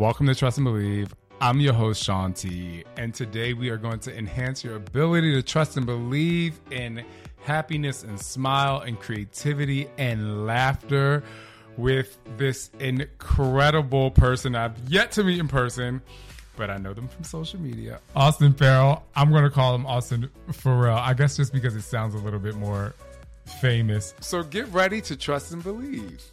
Welcome to Trust and Believe. I'm your host, Shaun T, and today we are going to enhance your ability to trust and believe in happiness and smile and creativity and laughter with this incredible person I've yet to meet in person, but I know them from social media. Austin Farrell. I'm going to call him Austin Farrell, I guess just because it sounds a little bit more famous. So get ready to trust and believe.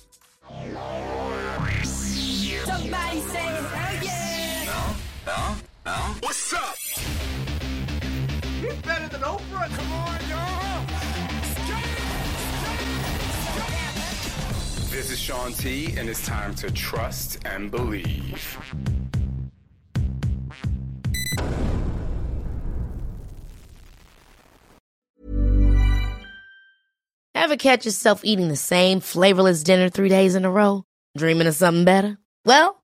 No, no. What's up? He's better than Oprah. Come on, y'all. This is Shaun T, and it's time to trust and believe. Ever catch yourself eating the same flavorless dinner three days in a row? Dreaming of something better? Well,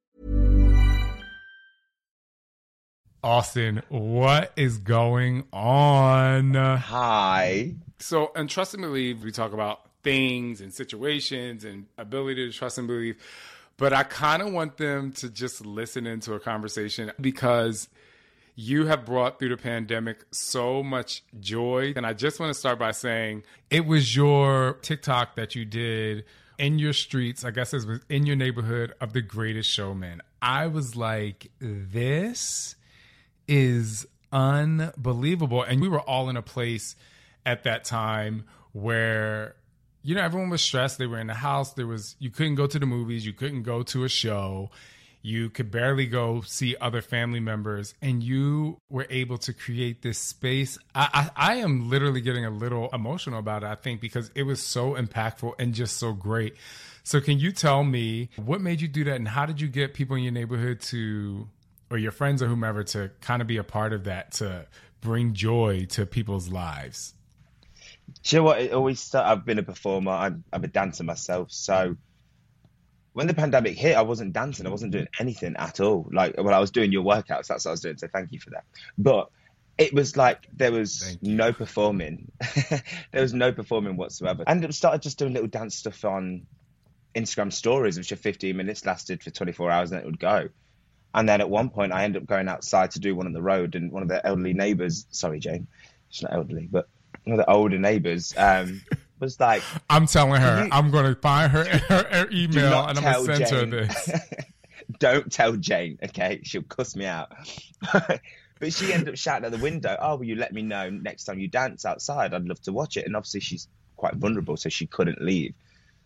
Austin, what is going on? Hi. So, and trust and believe, we talk about things and situations and ability to trust and believe. But I kind of want them to just listen into a conversation because you have brought through the pandemic so much joy. And I just want to start by saying it was your TikTok that you did in your streets, I guess it was in your neighborhood of the greatest showman. I was like, this is unbelievable. And we were all in a place at that time where you know everyone was stressed. They were in the house. There was you couldn't go to the movies. You couldn't go to a show. You could barely go see other family members. And you were able to create this space. I, I, I am literally getting a little emotional about it i think because it was so impactful and just so great. So can you tell me what made you do that? And how did you get people in your neighborhood to or your friends or whomever to kind of be a part of that to bring joy to people's lives Do you know what? It always start, I've been a performer. I'm, I'm a dancer myself. So when the pandemic hit, I wasn't dancing. I wasn't doing anything at all. Like, well, I was doing your workouts. That's what I was doing. So thank you for that. But it was like there was no performing. there was no performing whatsoever. And it started just doing little dance stuff on Instagram stories, which are 15 minutes, lasted for 24 hours, and it would go. And then at one point, I end up going outside to do one on the road, and one of the elderly neighbours, sorry, Jane, she's not elderly, but one of the older neighbours um, was like, i'm telling her i'm going to find her, her, her email and i'm going to send her Jane. this Don't tell Jane, okay? She'll cuss me out. but she ended up shouting at the window, "Oh, will you let me know next time you dance outside? I'd love to watch it." And obviously, she's quite vulnerable, so she couldn't leave.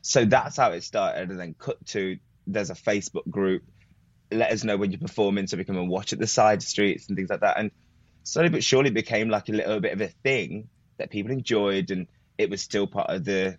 So that's how it started, and then cut to there's a Facebook group. Let us know when you're performing, so we and watch at the side streets and things like that. And slowly but surely, became like a little bit of a thing that people enjoyed, and it was still part of the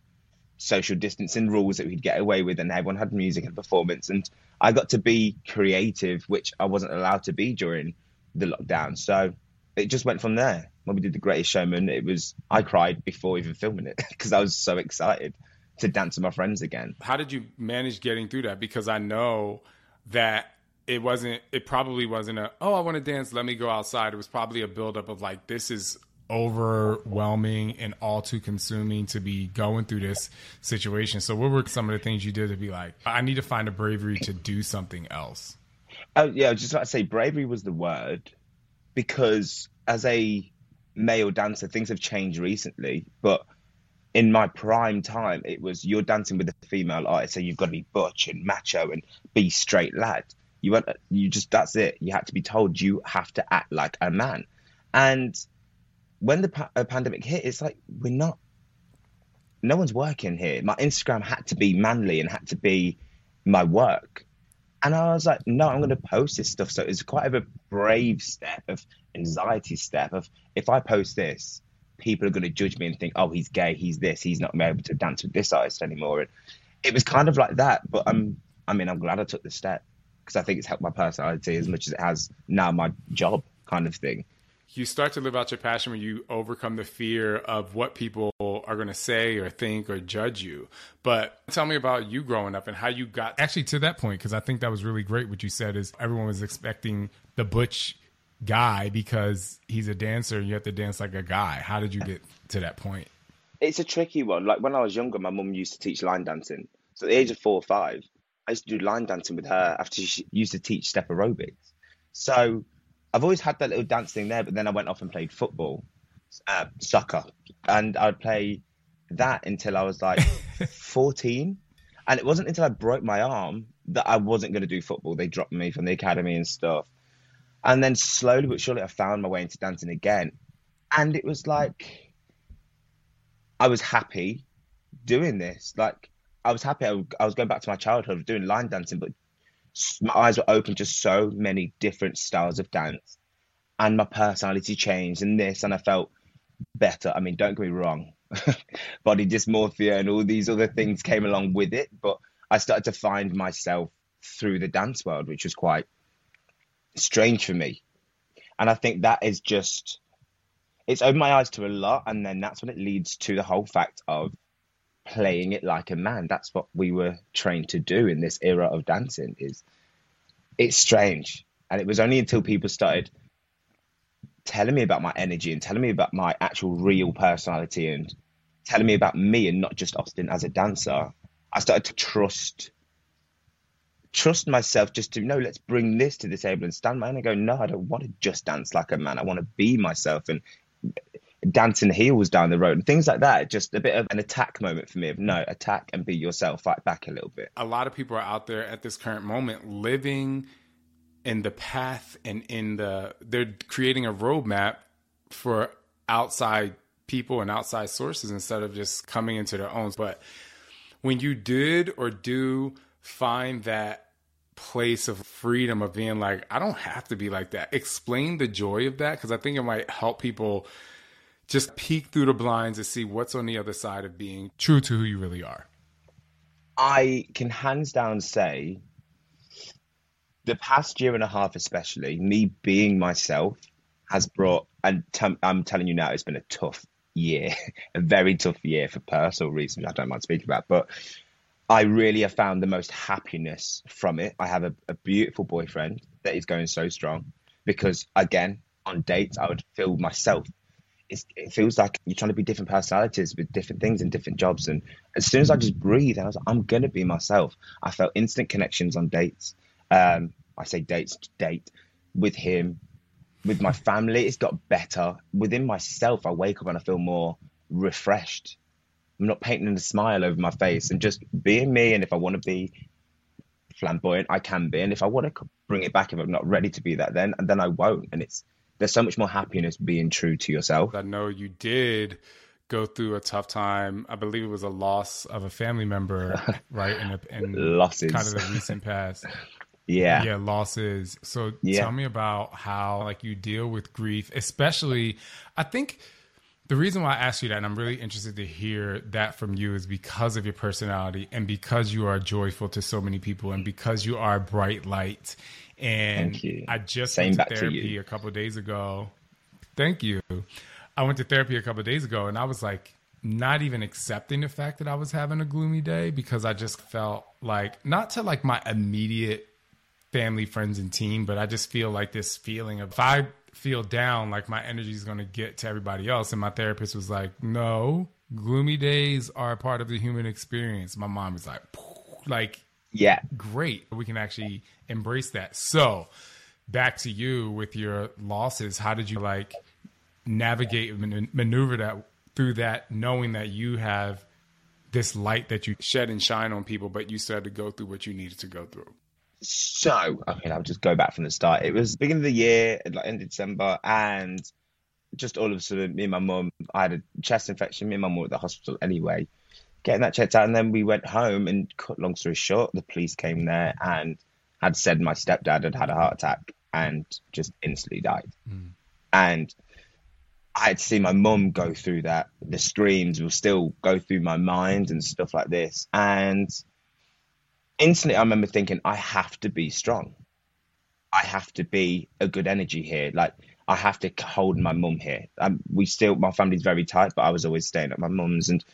social distancing rules that we'd get away with, and everyone had music and performance. And I got to be creative, which I wasn't allowed to be during the lockdown. So it just went from there. When we did The Greatest Showman, it was I cried before even filming it because I was so excited to dance with my friends again. how did you manage getting through that because i know that it wasn't it probably wasn't a oh i want to dance let me go outside it was probably a buildup of like this is overwhelming and all too consuming to be going through this situation so what were some of the things you did to be like i need to find the bravery to do something else Oh yeah, I was just about to say bravery was the word because as a male dancer, things have changed recently. But in my prime time, it was you're dancing with a female artist, so you've got to be butch and macho and be straight lad. You you just that's it. You had to be told you have to act like a man, and when the pa- uh, pandemic hit, it's like we're not. No one's working here. My Instagram had to be manly and had to be my work, and I was like, no, I'm going to post this stuff. So it's quite of a brave step of anxiety step of if I post this, people are going to judge me and think, oh, he's gay, he's this, he's not able to dance with this artist anymore. And it was kind of like that, but I'm, I mean, I'm glad I took the step because I think it's helped my personality as mm-hmm. much as it has now my job kind of thing. You start to live out your passion when you overcome the fear of what people are going to say or think or judge you. But tell me about you growing up and how you got actually to that point because I think that was really great. What you said is everyone was expecting the butch guy because he's a dancer and you have to dance like a guy. How did you get to that point? It's a tricky one. Like when I was younger, my mum used to teach line dancing. So at the age of four or five, I used to do line dancing with her after she used to teach step aerobics. So I've always had that little dance thing there, but then I went off and played football, uh, soccer, and I'd play that until I was like 14. And it wasn't until I broke my arm that I wasn't going to do football. They dropped me from the academy and stuff. And then slowly but surely, I found my way into dancing again. And it was like, I was happy doing this. Like, I was happy. I, was going back to my childhood doing line dancing, but my eyes were open to so many different styles of dance. And my personality changed and this, and I felt better. I mean, don't get me wrong, body dysmorphia and all these other things came along with it, but I started to find myself through the dance world, which was quite strange for me. And I think that is just, it's opened my eyes to a lot. And then that's when it leads to the whole fact of playing it like a man. That's what we were trained to do in this era of dancing is it's strange. And it was only until people started telling me about my energy and telling me about my actual real personality and telling me about me and not just Austin as a dancer, I started to trust trust myself just to know let's bring this to the table and stand my and go no i don't want to just dance like a man i want to be myself and dancing heels down the road and things like that just a bit of an attack moment for me of no attack and be yourself fight back a little bit a lot of people are out there at this current moment living in the path and in the they're creating a roadmap for outside people and outside sources instead of just coming into their own but when you did or do find that place of freedom of being like, I don't have to be like that. Explain the joy of that because I think it might help people just peek through the blinds to see what's on the other side of being true to who you really are. I can hands down say the past year and a half, especially me being myself, has brought, and t- I'm telling you now, it's been a tough year, a very tough year for personal reasons I don't mind speaking about, but I really have found the most happiness from it. I have a, a beautiful boyfriend that is going so strong because, again, on dates, I would feel myself. It feels like you're trying to be different personalities with different things and different jobs. And as soon as I just breathe, I was like, I'm going to be myself. I felt instant connections on dates. Um, I say dates, to date with him, with my family. It's got better. Within myself, I wake up and I feel more refreshed I'm not painting a smile over my face and just being me. And if I want to be flamboyant, I can be. And if I want to bring it back, if I'm not ready to be that, then and then I won't. And it's there's so much more happiness being true to yourself. I know you did go through a tough time. I believe it was a loss of a family member, right? In, a, in losses, kind of the recent past. yeah, yeah, losses. So Yeah. tell me about how like you deal with grief, especially. I think the reason why I asked you that, and I'm really interested to hear that from you, is because of your personality and because you are joyful to so many people and because you are a bright light. And I just Same went to to therapy you. a couple of days ago. Thank you. I went to therapy a couple of days ago, and I was like, not even accepting the fact that I was having a gloomy day because I just felt like not to like my immediate family, friends, and team, but I just feel like this feeling of if I feel down, like my energy is going to get to everybody else. And my therapist was like, no, gloomy days are a part of the human experience. My mom was like, like, yeah. great. We can actually embrace that. So, back to you with your losses. How did you like navigate and man- maneuver that through that, knowing that you have this light that you shed and shine on people, but you still had to go through what you needed to go through? So, I mean, I'll just go back from the start. It was beginning of the year, like end of December, and just all of a sudden, me and my mum, I had a chest infection. Me and my mum were at the hospital anyway, getting that checked out, and then we went home. And cut long story short, the police came there and had said my stepdad had had a heart attack and just instantly died. And I had to see my mum go through that. The screams will still go through my mind and stuff like this. And instantly, I remember thinking, I have to be strong. I have to be a good energy here. Like I have to hold my mum here. Um, we still, my family's very tight, but I was always staying at my mum's, and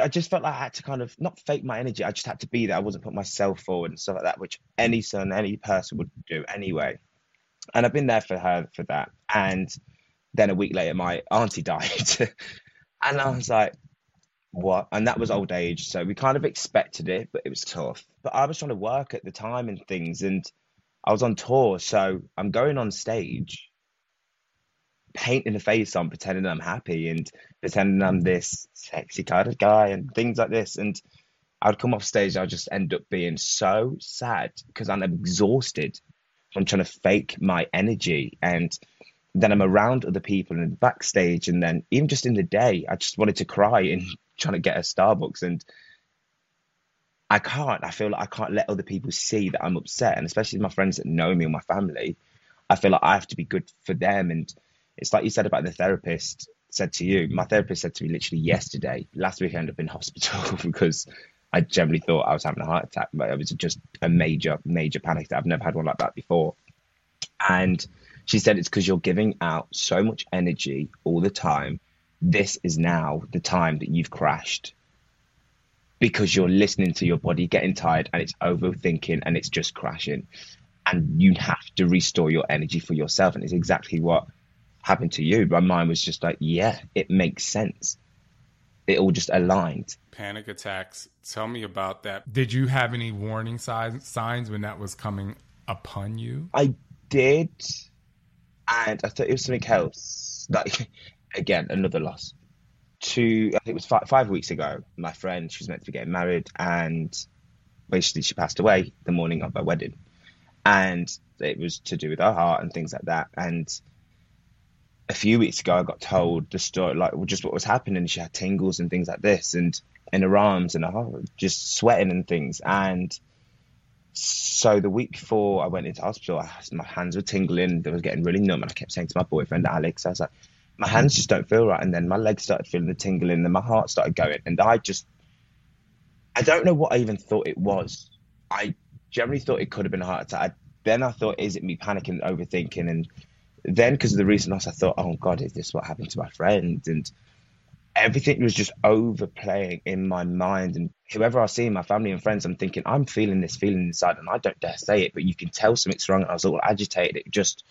I just felt like I had to kind of not fake my energy. I just had to be there. I wasn't put myself forward and stuff like that, which any son, any person would do anyway. And I've been there for her for that. And then a week later, my auntie died, and I was like, what? And that was old age, so we kind of expected it, but it was tough. But I was trying to work at the time and things, and I was on tour, so I'm going on stage, painting a face on, pretending I'm happy and pretending I'm this sexy kind of guy and things like this. And I'd come off stage, I'd just end up being so sad because I'm exhausted from trying to fake my energy. And then I'm around other people in and backstage, and then even just in the day, I just wanted to cry and trying to get a Starbucks and. I can't. I feel like I can't let other people see that I'm upset, and especially my friends that know me and my family. I feel like I have to be good for them, and it's like you said about the therapist said to you. My therapist said to me literally yesterday. Last week I ended up in hospital because I generally thought I was having a heart attack, but it was just a major, major panic. I've never had one like that before. And she said it's because you're giving out so much energy all the time. This is now the time that you've crashed because you're listening to your body getting tired and it's overthinking and it's just crashing. And you have to restore your energy for yourself. And it's exactly what happened to you. My mind was just like, yeah, it makes sense. It all just aligned. Panic attacks. Tell me about that. Did you have any warning signs signs when that was coming upon you? I did. And I thought it was something else. Like, again, another loss. Two, I think it was five, five weeks ago, my friend, she was meant to be getting married, and basically she passed away the morning of her wedding. And it was to do with her heart and things like that. And a few weeks ago, I got told the story, like just what was happening. She had tingles and things like this, and in her arms and her heart, just sweating and things. And so the week before I went into hospital, I, my hands were tingling. They was getting really numb, and I kept saying to my boyfriend Alex, I was like, my hmm. hands just don't feel right. And then my legs started feeling the tingling, and my heart started going, and I just, I don't know what I even thought it was. I generally thought it could have been a heart attack. I, then I thought, is it me panicking, overthinking, and then because of the recent loss, I thought, oh God, is this what happened to my friend? And everything was just overplaying in my mind. And whoever I see, my family and friends, I'm thinking, I'm feeling this feeling inside, and I don't dare say it, but you can tell something's wrong. And I was all agitated. It just,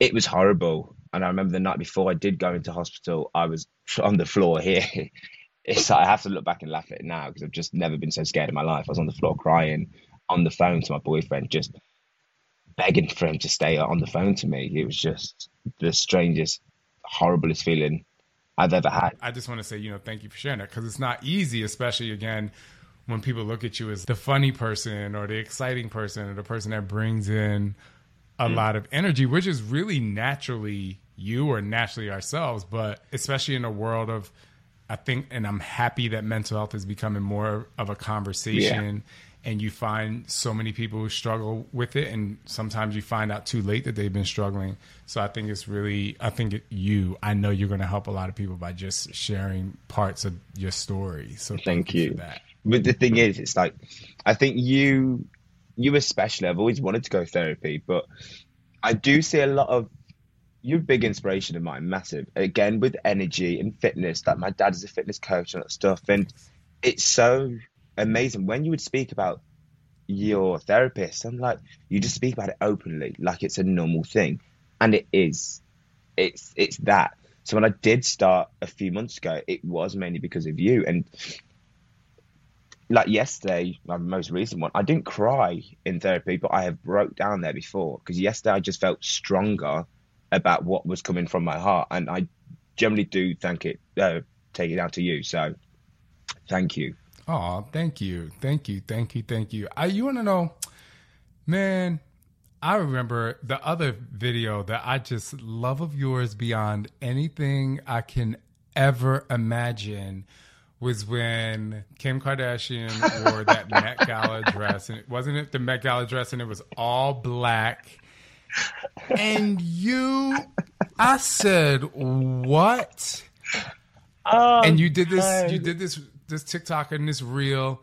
it was horrible. And I remember the night before I did go into hospital, I was on the floor here. It's like, I have to look back and laugh at it now because I've just never been so scared in my life. I was on the floor crying on the phone to my boyfriend, just begging for him to stay on the phone to me. It was just the strangest, horriblest feeling I've ever had. I just want to say, you know, thank you for sharing that because it's not easy, especially again when people look at you as the funny person or the exciting person or the person that brings in a mm. lot of energy, which is really naturally you or naturally ourselves, but especially in a world of, I think, and I'm happy that mental health is becoming more of a conversation. And you find so many people who struggle with it, and sometimes you find out too late that they've been struggling. So I think it's really, I think it, you, I know you're going to help a lot of people by just sharing parts of your story. So thank, Thank you that. But the thing is, it's like, I think you, you especially, I've always wanted to go therapy, but I do see a lot of, you're a big inspiration of mine, massive. Again, with energy and fitness, like my dad is a fitness coach and that stuff. And it's so amazing when you would speak about your therapist. I'm like, you just speak about it openly, like it's a normal thing. And it is. It's it's that. So when I did start a few months ago, it was mainly because of you. And like yesterday, my most recent one, I didn't cry in therapy, but I have broke down there before because yesterday I just felt stronger about what was coming from my heart, and I generally do thank it, uh, take it out to you. So, thank you. Oh, thank you, thank you, thank you, thank you. I, you want to know, man? I remember the other video that I just love of yours beyond anything I can ever imagine was when Kim Kardashian wore that Met Gala dress, and it wasn't it the Met Gala dress, and it was all black. And you, I said, what? Oh, and you did this, you did this, this TikTok and this reel,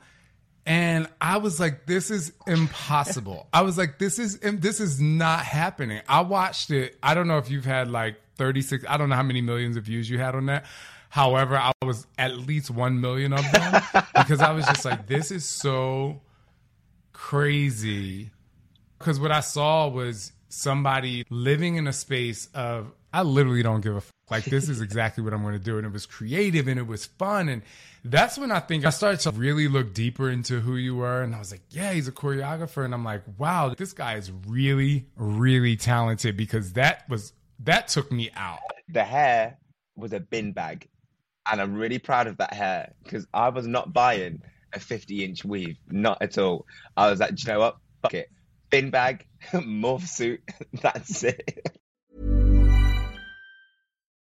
and I was like, this is impossible. I was like, this is this is not happening. I watched it. I don't know if you've had like 36. I don't know how many millions of views you had on that. However, I was at least 1 million of them because I was just like, this is so crazy. Because what I saw was somebody living in a space of, I literally don't give a f- like this is exactly what I'm going to do. And it was creative and it was fun. And that's when I think I started to really look deeper into who you were. And I was like, yeah, he's a choreographer. And I'm like, wow, this guy is really, really talented because that was, that took me out. the hair was a bin bag, and I'm really proud of that hair because I was not buying a 50 inch weave, not at all. I was like, "Do you know what? Fuck it, bin bag, morph suit, that's it.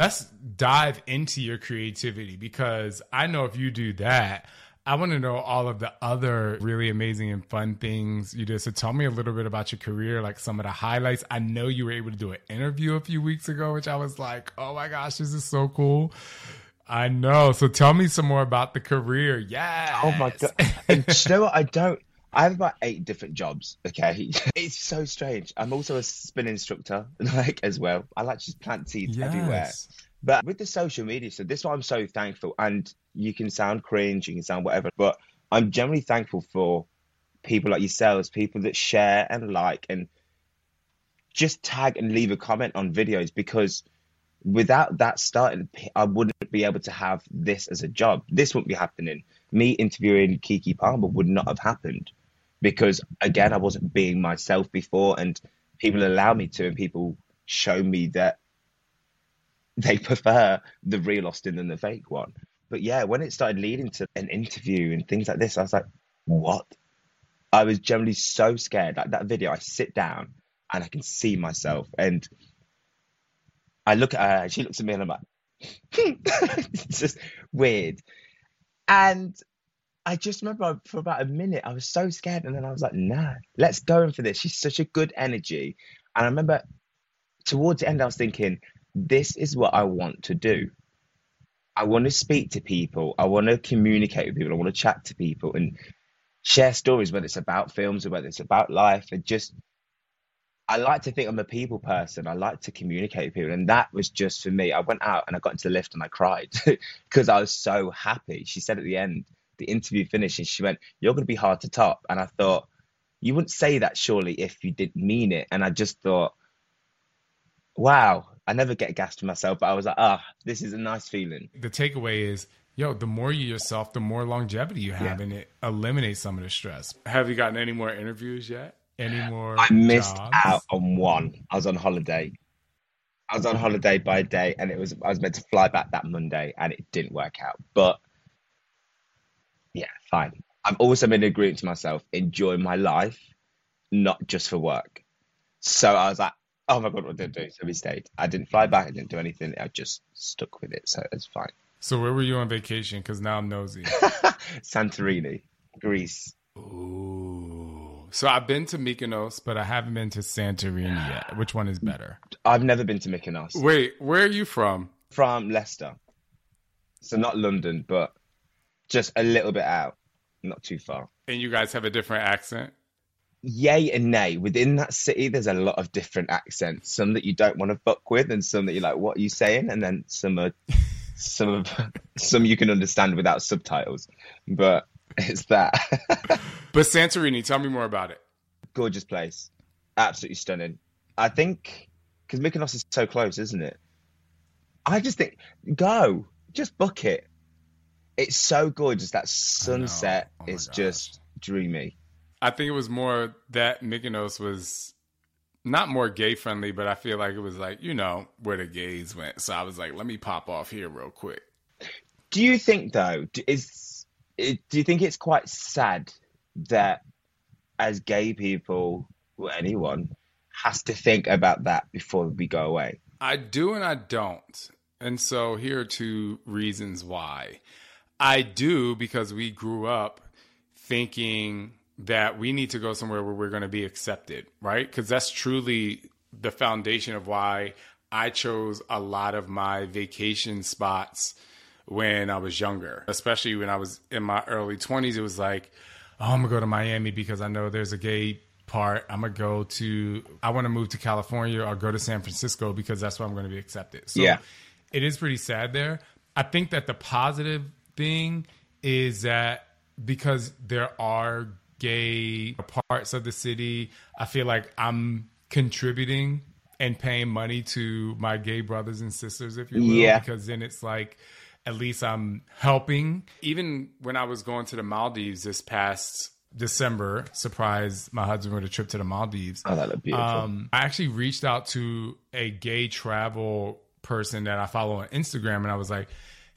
Let's dive into your creativity because I know if you do that, I want to know all of the other really amazing and fun things you did. So tell me a little bit about your career, like some of the highlights. I know you were able to do an interview a few weeks ago, which I was like, oh my gosh, this is so cool. I know. So tell me some more about the career. Yeah. Oh my god! And you know what? I don't. I have about eight different jobs. Okay, it's so strange. I'm also a spin instructor, like as well. I like to just plant seeds everywhere. But with the social media, so this is why I'm so thankful. And you can sound cringe, you can sound whatever, but I'm generally thankful for people like yourselves, people that share and like and just tag and leave a comment on videos because without that starting, I wouldn't be able to have this as a job. This wouldn't be happening. Me interviewing Keke Palmer would not have happened because again, I wasn't being myself before, and people allow me to, and people show me that they prefer the real Austin than the fake one. But yeah, when it started leading to an interview and things like this, I was like, what? I was generally so scared. Like that video, I sit down and I can see myself, and I look at her, she looks at me, and I'm like, hmm, it's just weird. And I just remember for about a minute, I was so scared, and then I was like, nah, let's go in for this. She's such a good energy. And I remember towards the end, I was thinking, this is what I want to do. I want to speak to people. I want to communicate with people. I want to chat to people and share stories, whether it's about films or whether it's about life. And just, I like to think I'm a people person. I like to communicate with people. And that was just for me. I went out and I got into the lift and I cried because I was so happy. She said at the end, the interview finished, and she went, You're going to be hard to top. And I thought, You wouldn't say that surely if you didn't mean it. And I just thought, Wow, I never get gassed for myself, but I was like, Ah, this is a nice feeling. The takeaway is, yo, the more you yourself, the more longevity you have, Yeah. and it eliminates some of the stress. Have you gotten any more interviews yet? Any more? I missed jobs? out on one. I was on holiday. I was on holiday by day, and it was I was meant to fly back that Monday, and it didn't work out. But yeah, fine. I've also made an agreement to myself: enjoy my life, not just for work. So I was like, "Oh my god, what did I do?" So we stayed. I didn't fly back. I didn't do anything. I just stuck with it. So it's fine. So where were you on vacation? Because now I'm nosy. Santorini, Greece. Ooh. So I've been to Mykonos, but I haven't been to Santorini yet. Which one is better? I've never been to Mykonos. Wait, where are you from? from Leicester. So not London, but just a little bit out, not too far. And you guys have a different accent? Yay and nay. Within that city, there's a lot of different accents. Some that you don't want to fuck with, and some that you're like, "What are you saying?" And then some are, some of, some you can understand without subtitles. But It's that. But Santorini, tell me more about it. Gorgeous place. Absolutely stunning. I think because Mykonos is so close, isn't it? I just think go, just book it. It's so gorgeous. That sunset Oh is gosh. just dreamy. I think it was more that Mykonos was not more gay friendly, but I feel like it was like, you know, where the gays went. So I was like, let me pop off here real quick. Do you think though? Is do you think it's quite sad that as gay people or anyone has to think about that before we go away? I do and I don't. And so here are two reasons why. I do because we grew up thinking that we need to go somewhere where we're going to be accepted, right? Because that's truly the foundation of why I chose a lot of my vacation spots when I was younger, especially when I was in my early 20s. It was like, oh, I'm going to go to Miami because I know there's a gay part. I'm going to go to, I want to move to California or go to San Francisco because that's where I'm going to be accepted. So Yeah. it is pretty sad there. I think that the positive thing is that because there are gay parts of the city, I feel like I'm contributing and paying money to my gay brothers and sisters, if you will. Yeah. Because then it's like, at least I'm helping. Even when I was going to the Maldives this past December, surprised my husband with a trip to the Maldives. Oh, that looked beautiful. Um, I actually reached out to a gay travel person that I follow on Instagram, and I was like,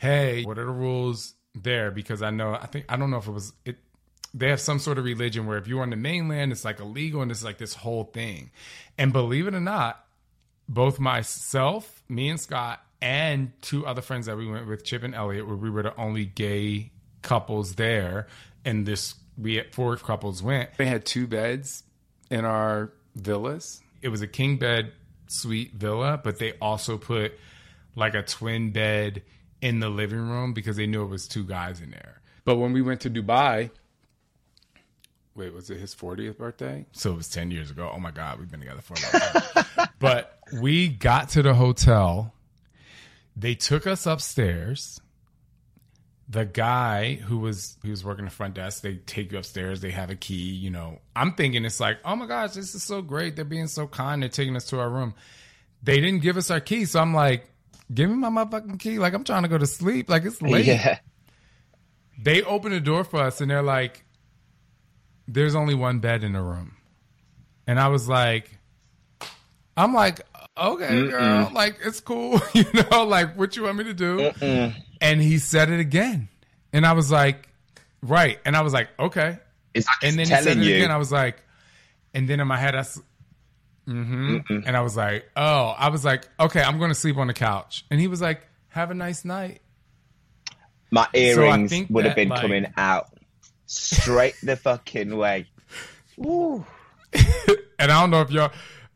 "Hey, what are the rules there?" Because I know, I think, I don't know if it was it. They have some sort of religion where if you're on the mainland, it's like illegal, and it's like this whole thing. And believe it or not, both myself, me and Scott, and two other friends that we went with, Chip and Elliot, where we were the only gay couples there, and this we had four couples went. They had two beds in our villas. It was a king bed suite villa, but they also put like a twin bed in the living room because they knew it was two guys in there. But when we went to Dubai, wait, was it his 40th birthday? So it was 10 years ago. Oh my God, we've been together for a long time. but we got to the hotel. They took us upstairs. The guy who was he was working the front desk, they take you upstairs, they have a key, you know. I'm thinking it's like, oh my gosh, this is so great. They're being so kind, they're taking us to our room. They didn't give us our key, so I'm like, give me my motherfucking key. Like I'm trying to go to sleep. Like it's late Yeah. they open the door for us and they're like, there's only one bed in the room. And I was like, I'm like, okay, girl, like it's cool, you know, like what you want me to do? And he said it again. And I was like, right. And I was like, okay. It's And then he said it you. again. I was like, and then in my head, I, s- hmm and I was like, oh, I was like, okay, I'm going to sleep on the couch. And he was like, have a nice night. My earrings think would have been like- coming out straight the fucking way. Woo. And I don't know if y'all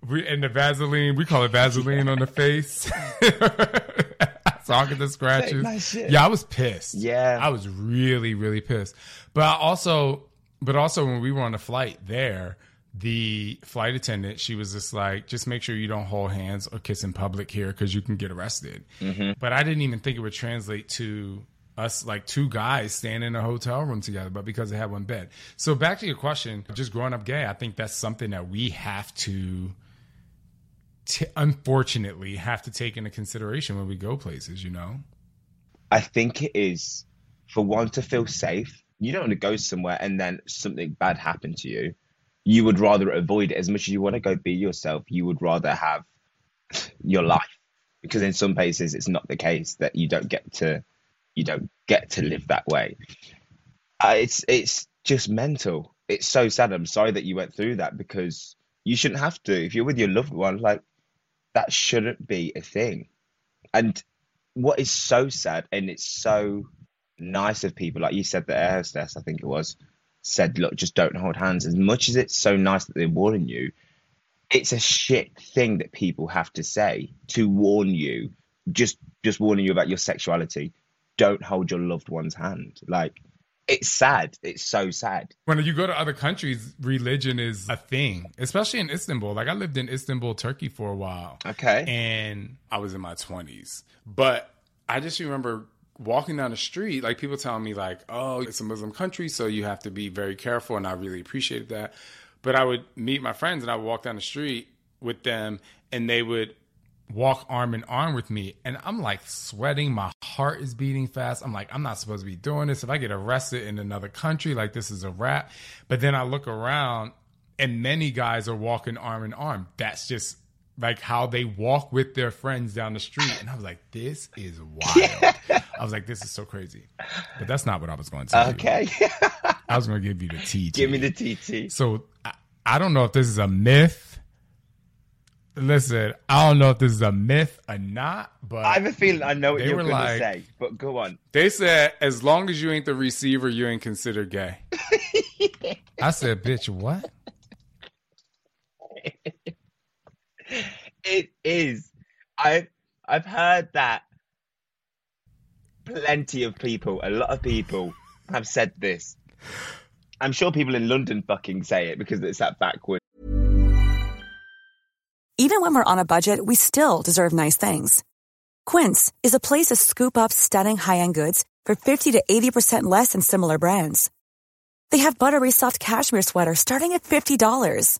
we and the Vaseline, we call it Vaseline on the face. so I get the scratches. Yeah, I was pissed. Yeah. I was really, really pissed. But I also but also when we were on the flight there, the flight attendant, she was just like, just make sure you don't hold hands or kiss in public here because you can get arrested. Mm-hmm. But I didn't even think it would translate to us like two guys staying in a hotel room together, but because they had one bed. So back to your question, just growing up gay, I think that's something that we have to, t- unfortunately, have to take into consideration when we go places. You know, I think it is for one to feel safe. You don't want to go somewhere and then something bad happen to you. You would rather avoid it as much as you want to go be yourself. You would rather have your life because in some places it's not the case that you don't get to you don't get to live that way. Uh, it's it's just mental. It's so sad. I'm sorry that you went through that because you shouldn't have to. If you're with your loved one, like that shouldn't be a thing. And what is so sad and it's so nice of people, like you said, the air hostess, I think it was, said, look, just don't hold hands. As much as it's so nice that they're warning you, it's a shit thing that people have to say to warn you, just just warning you about your sexuality. Don't hold your loved one's hand. Like it's sad. It's so sad. when you go to other countries, religion is a thing, especially in Istanbul. Like I lived in Istanbul, Turkey for a while. Okay. and I was in my 20s. But I just remember walking down the street, like people telling me like, "Oh, it's a Muslim country, so you have to be very careful," and I really appreciated that. But I would meet my friends and I would walk down the street with them, and they would walk arm in arm with me, and I'm like sweating, my heart is beating fast. I'm like, I'm not supposed to be doing this. If I get arrested in another country, like this is a wrap. But then I look around, and many guys are walking arm in arm. That's just like how they walk with their friends down the street. And I was like, this is wild. I was like, this is so crazy. But that's not what I was going to tell Okay. I was going to give you the TT. Give me the TT. So I, I don't know if this is a myth. Listen, I don't know if this is a myth or not, but I have a feeling I know what you're going like- to say, but go on. they said as long as you ain't the receiver, you ain't considered gay. I said, bitch, what? It is. I've I've heard that plenty of people, a lot of people have said this. I'm sure people in London fucking say it because it's that backward. Even when we're on a budget, we still deserve nice things. Quince is a place to scoop up stunning high-end goods for 50 to 80% less than similar brands. They have buttery soft cashmere sweaters starting at $50,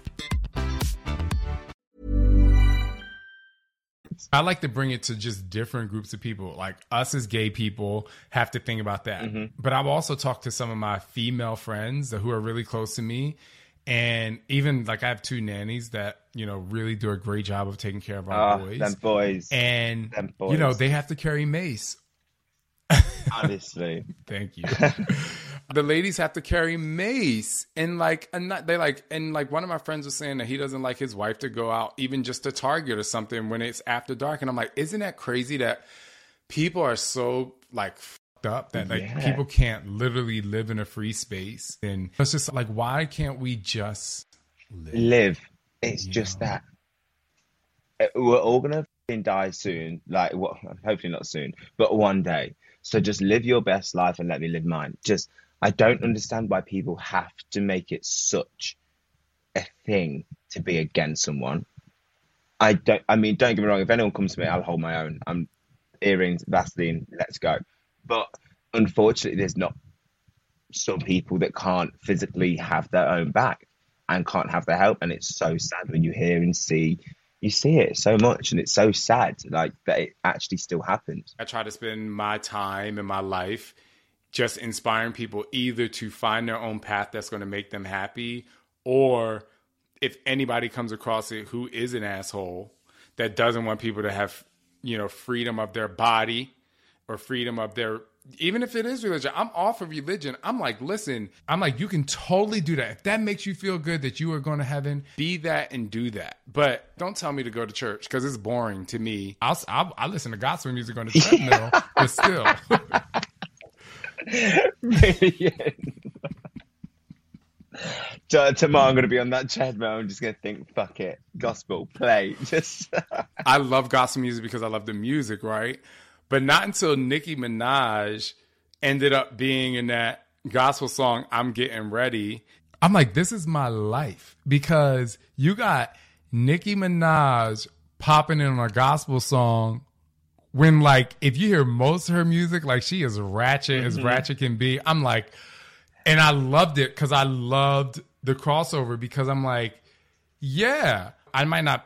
I like to bring it to just different groups of people. Like us as gay people have to think about that. Mm-hmm. But I've also talked to some of my female friends who are really close to me. And even like I have two nannies that, you know, really do a great job of taking care of our Oh, boys. them boys. and them you know, they have to carry mace. Honestly. Thank you. the ladies have to carry mace, and like, and not, they like, and like one of my friends was saying that he doesn't like his wife to go out even just to Target or something when it's after dark, and I'm like, isn't that crazy that people are so like fucked up that like Yeah. people can't literally live in a free space, and it's just like, why can't we just live? live. It's just that Uh, we're all gonna die soon. Like, well, hopefully not soon, but one day. So just live your best life and let me live mine. Just, I don't understand why people have to make it such a thing to be against someone. I don't. I mean, don't get me wrong. If anyone comes to me, I'll hold my own. I'm earrings, Vaseline, let's go. But unfortunately, there's not some people that can't physically have their own back and can't have their help. And it's so sad when you hear and see, you see it so much, and it's so sad, like that it actually still happens. I try to spend my time and my life just inspiring people either to find their own path that's going to make them happy, or if anybody comes across it who is an asshole that doesn't want people to have, you know, freedom of their body or freedom of their even if it is religion, I'm all for religion. I'm like, listen, I'm like, you can totally do that. If that makes you feel good that you are going to heaven, be that and do that. But don't tell me to go to church because it's boring to me. I'll, I listen to gospel music on the treadmill, but still. Tomorrow I'm going to be on that treadmill. I'm just going to think, fuck it, gospel, play. Just I love gospel music because I love the music, right? But not until Nicki Minaj ended up being in that gospel song, I'm Getting Ready. I'm like, this is my life because you got Nicki Minaj popping in on a gospel song when, like, if you hear most of her music, like, she is ratchet as mm-hmm. ratchet can be. I'm like, and I loved it because I loved the crossover because I'm like, yeah, I might not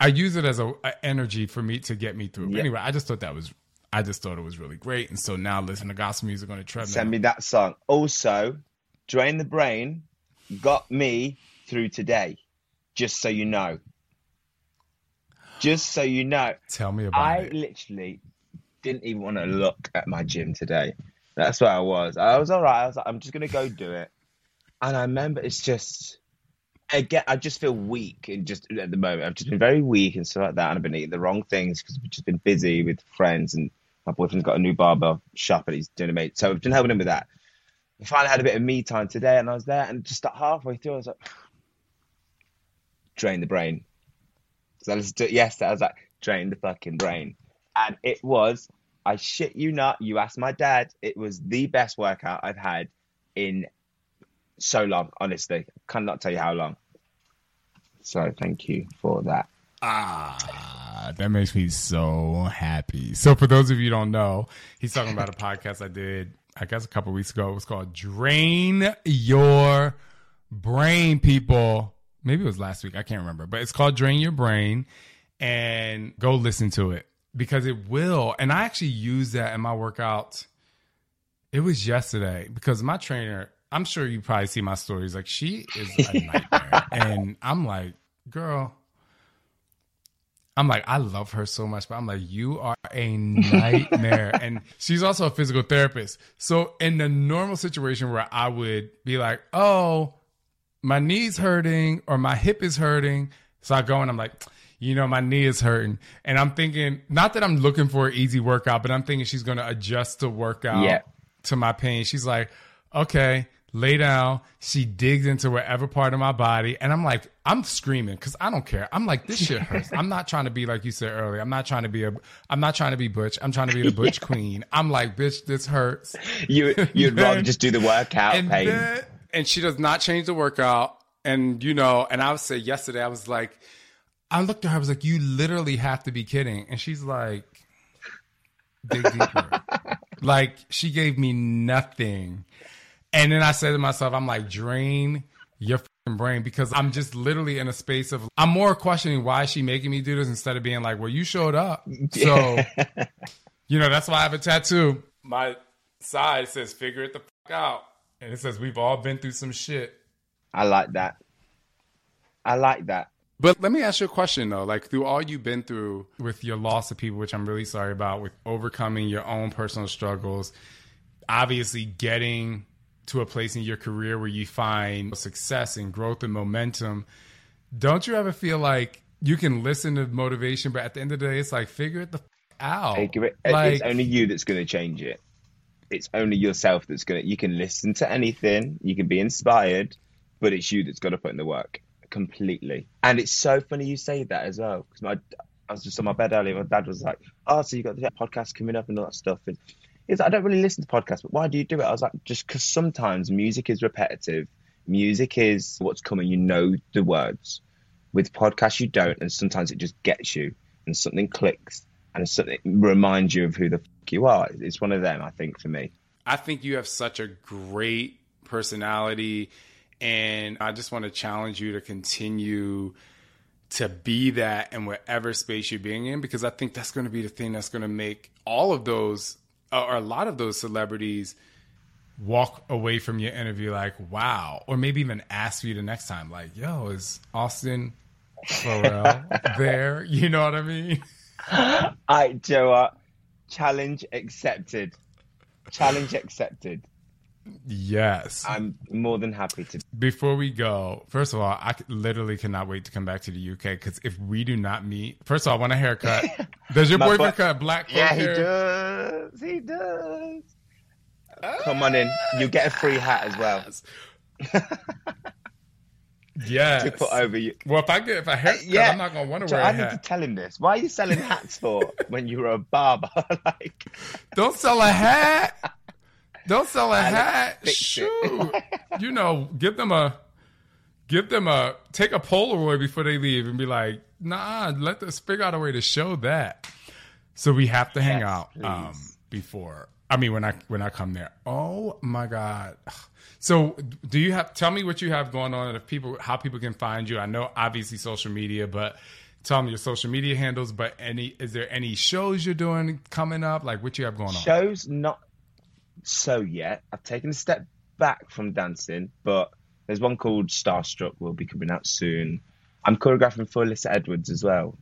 I use it as a, a energy for me to get me through. But Yeah. anyway, I just thought that was I just thought it was really great. And so now listen to gospel music on the treadmill. send me that song. Also, Drain the Brain got me through today, just so you know. Just so you know. Tell me about I it. literally didn't even want to look at my gym today. That's where I was. I was all right. I was like, I'm just gonna go do it. And I remember it's just, I get, I just feel weak and just at the moment. I've just been very weak and stuff like that, and I've been eating the wrong things because we've just been busy with friends, and my boyfriend's got a new barber shop and he's doing a mate. So I've been helping him with that. I finally had a bit of me time today, and I was there, and just at halfway through, I was like, drain the brain. So I. I was like, drain the fucking brain. And it was, I shit you not, you asked my dad, it was the best workout I've had in so long, honestly. Cannot tell you how long. So thank you for that. Ah, that makes me so happy. So for those of you don't know, he's talking about a podcast I did, I guess a couple weeks ago. It was called Drain Your Brain, people. Maybe it was last week. I can't remember, but it's called Drain Your Brain and go listen to it because it will. And I actually use that in my workout. It was yesterday because my trainer, I'm sure you probably see my stories. Like she is a nightmare. and I'm like, girl, I'm like, I love her so much, but I'm like, you are a nightmare. and she's also a physical therapist. So in the normal situation where I would be like, oh, my knee's hurting or my hip is hurting. So I go and I'm like, you know, my knee is hurting. And I'm thinking, not that I'm looking for an easy workout, but I'm thinking she's going to adjust the workout Yeah. to my pain. She's like, okay, lay down. She digs into wherever part of my body. And I'm like, I'm screaming because I don't care. I'm like, this shit hurts. I'm not trying to be like you said earlier. I'm not trying to be a, I'm not trying to be Butch. I'm trying to be the Butch queen. I'm like, bitch, this hurts. You, you'd rather just do the workout pain. then- and she does not change the workout. And you know, and I would say yesterday, I was like, I looked at her, I was like, you literally have to be kidding. And she's like, dig deeper. like she gave me nothing. And then I said to myself, I'm like, drain your brain because I'm just literally in a space of I'm more questioning why is she making me do this instead of being like, well, you showed up. So you know, that's why I have a tattoo. My side says figure it the fuck out. And it says we've all been through some shit. I like that. I like that. But let me ask you a question though. Like through all you've been through with your loss of people, which I'm really sorry about, with overcoming your own personal struggles, obviously getting to a place in your career where you find success and growth and momentum, don't you ever feel like you can listen to motivation, but at the end of the day, it's like figure it the f- out. Figure it- Like, it's only you that's going to change it. It's only yourself that's to. You can listen to anything, you can be inspired, but it's you that's got to put in the work completely. And it's so funny you say that as well because my I was just on my bed earlier. My dad was like, "Oh, so you got the podcast coming up and all that stuff." And he's like, "I don't really listen to podcasts, but why do you do it?" I was like, "Just because sometimes music is repetitive. Music is what's coming. You know the words. With podcasts, you don't, and sometimes it just gets you, and something clicks, and something reminds you of who the you are. It's one of them, I think, for me. I think you have such a great personality, and I just want to challenge you to continue to be that in whatever space you're being in, because I think that's going to be the thing that's going to make all of those, uh, or a lot of those celebrities, walk away from your interview like, wow, or maybe even ask you the next time, like, yo, is Austin Pharrell there? You know what I mean? I, Joe? Challenge accepted. Challenge accepted. Yes. I'm more than happy to. Before we go, first of all, I literally cannot wait to come back to the UK because if we do not meet, first of all, I want a haircut. Does your boyfriend boy- cut black Yeah, he hair? does. He does. Come on in. You get a free hat as well Yes. to put over you. Well, if I get if I haircut, Yeah, I'm not gonna want to Joe, wear a I need to tell him this. Why are you selling hats for when you were a barber? like, Don't sell a hat. Don't sell a hat. Shoot. you know, give them a give them a take a Polaroid before they leave and be like, nah, let us figure out a way to show that. So we have to hang Yes, out um, before. I mean, when I when I come there. Oh my god. So do you have? Tell me what you have going on, and if people, how people can find you. I know obviously social media, but tell me your social media handles. But any, is there any shows you're doing coming up? Like what you have going on? Shows not so yet. I've taken a step back from dancing, but there's one called Starstruck will be coming out soon. I'm choreographing for Alyssa Edwards as well,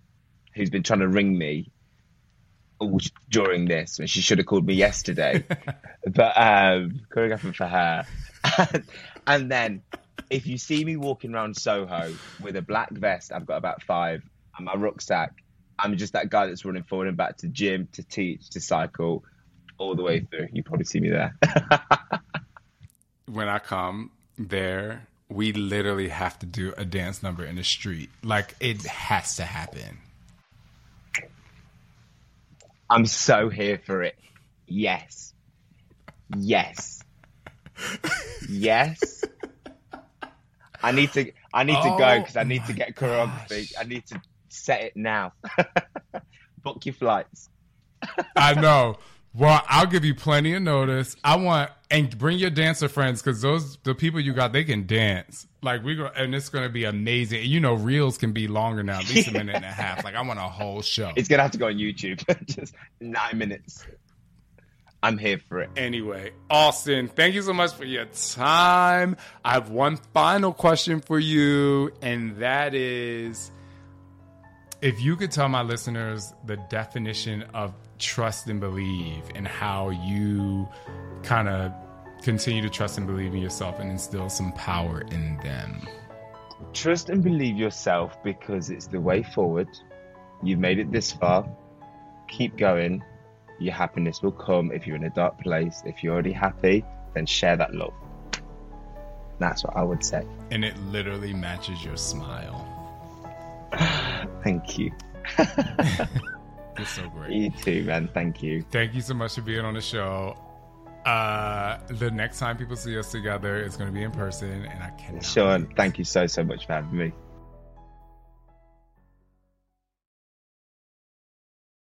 who's been trying to ring me during this. and She should have called me yesterday, but um, choreographing for her. And, and then, if you see me walking around Soho with a black vest, I've got about five, and my rucksack, I'm just that guy that's running forward and back to gym, to teach, to cycle, all the way through. You probably see me there. when I come there, we literally have to do a dance number in the street. Like it has to happen. I'm so here for it. Yes. Yes. Yes. I need to I need to go Oh because I need to get choreography. I need to set it now. Book your flights. I know. Well, I'll give you plenty of notice. I want and bring your dancer friends because those the people you got they can dance. Like we go and it's gonna be amazing. You know, reels can be longer now, at least a minute and a half. Like I want a whole show. It's gonna have to go on YouTube. Just nine minutes. I'm here for it. Anyway, Austin, thank you so much for your time. I have one final question for you, and that is if you could tell my listeners the definition of trust and believe and how you kind of continue to trust and believe in yourself and instill some power in them. Trust and believe yourself because it's the way forward. You've made it this far. Keep going. Your happiness will come if you're in a dark place. If you're already happy, then share that love. That's what I would say. And it literally matches your smile. Thank you. It's so great. You too, man. Thank you. Thank you so much for being on the show. Uh, the next time people see us together, it's going to be in person, and I cannot. Shaun, thank you so, so much for having me.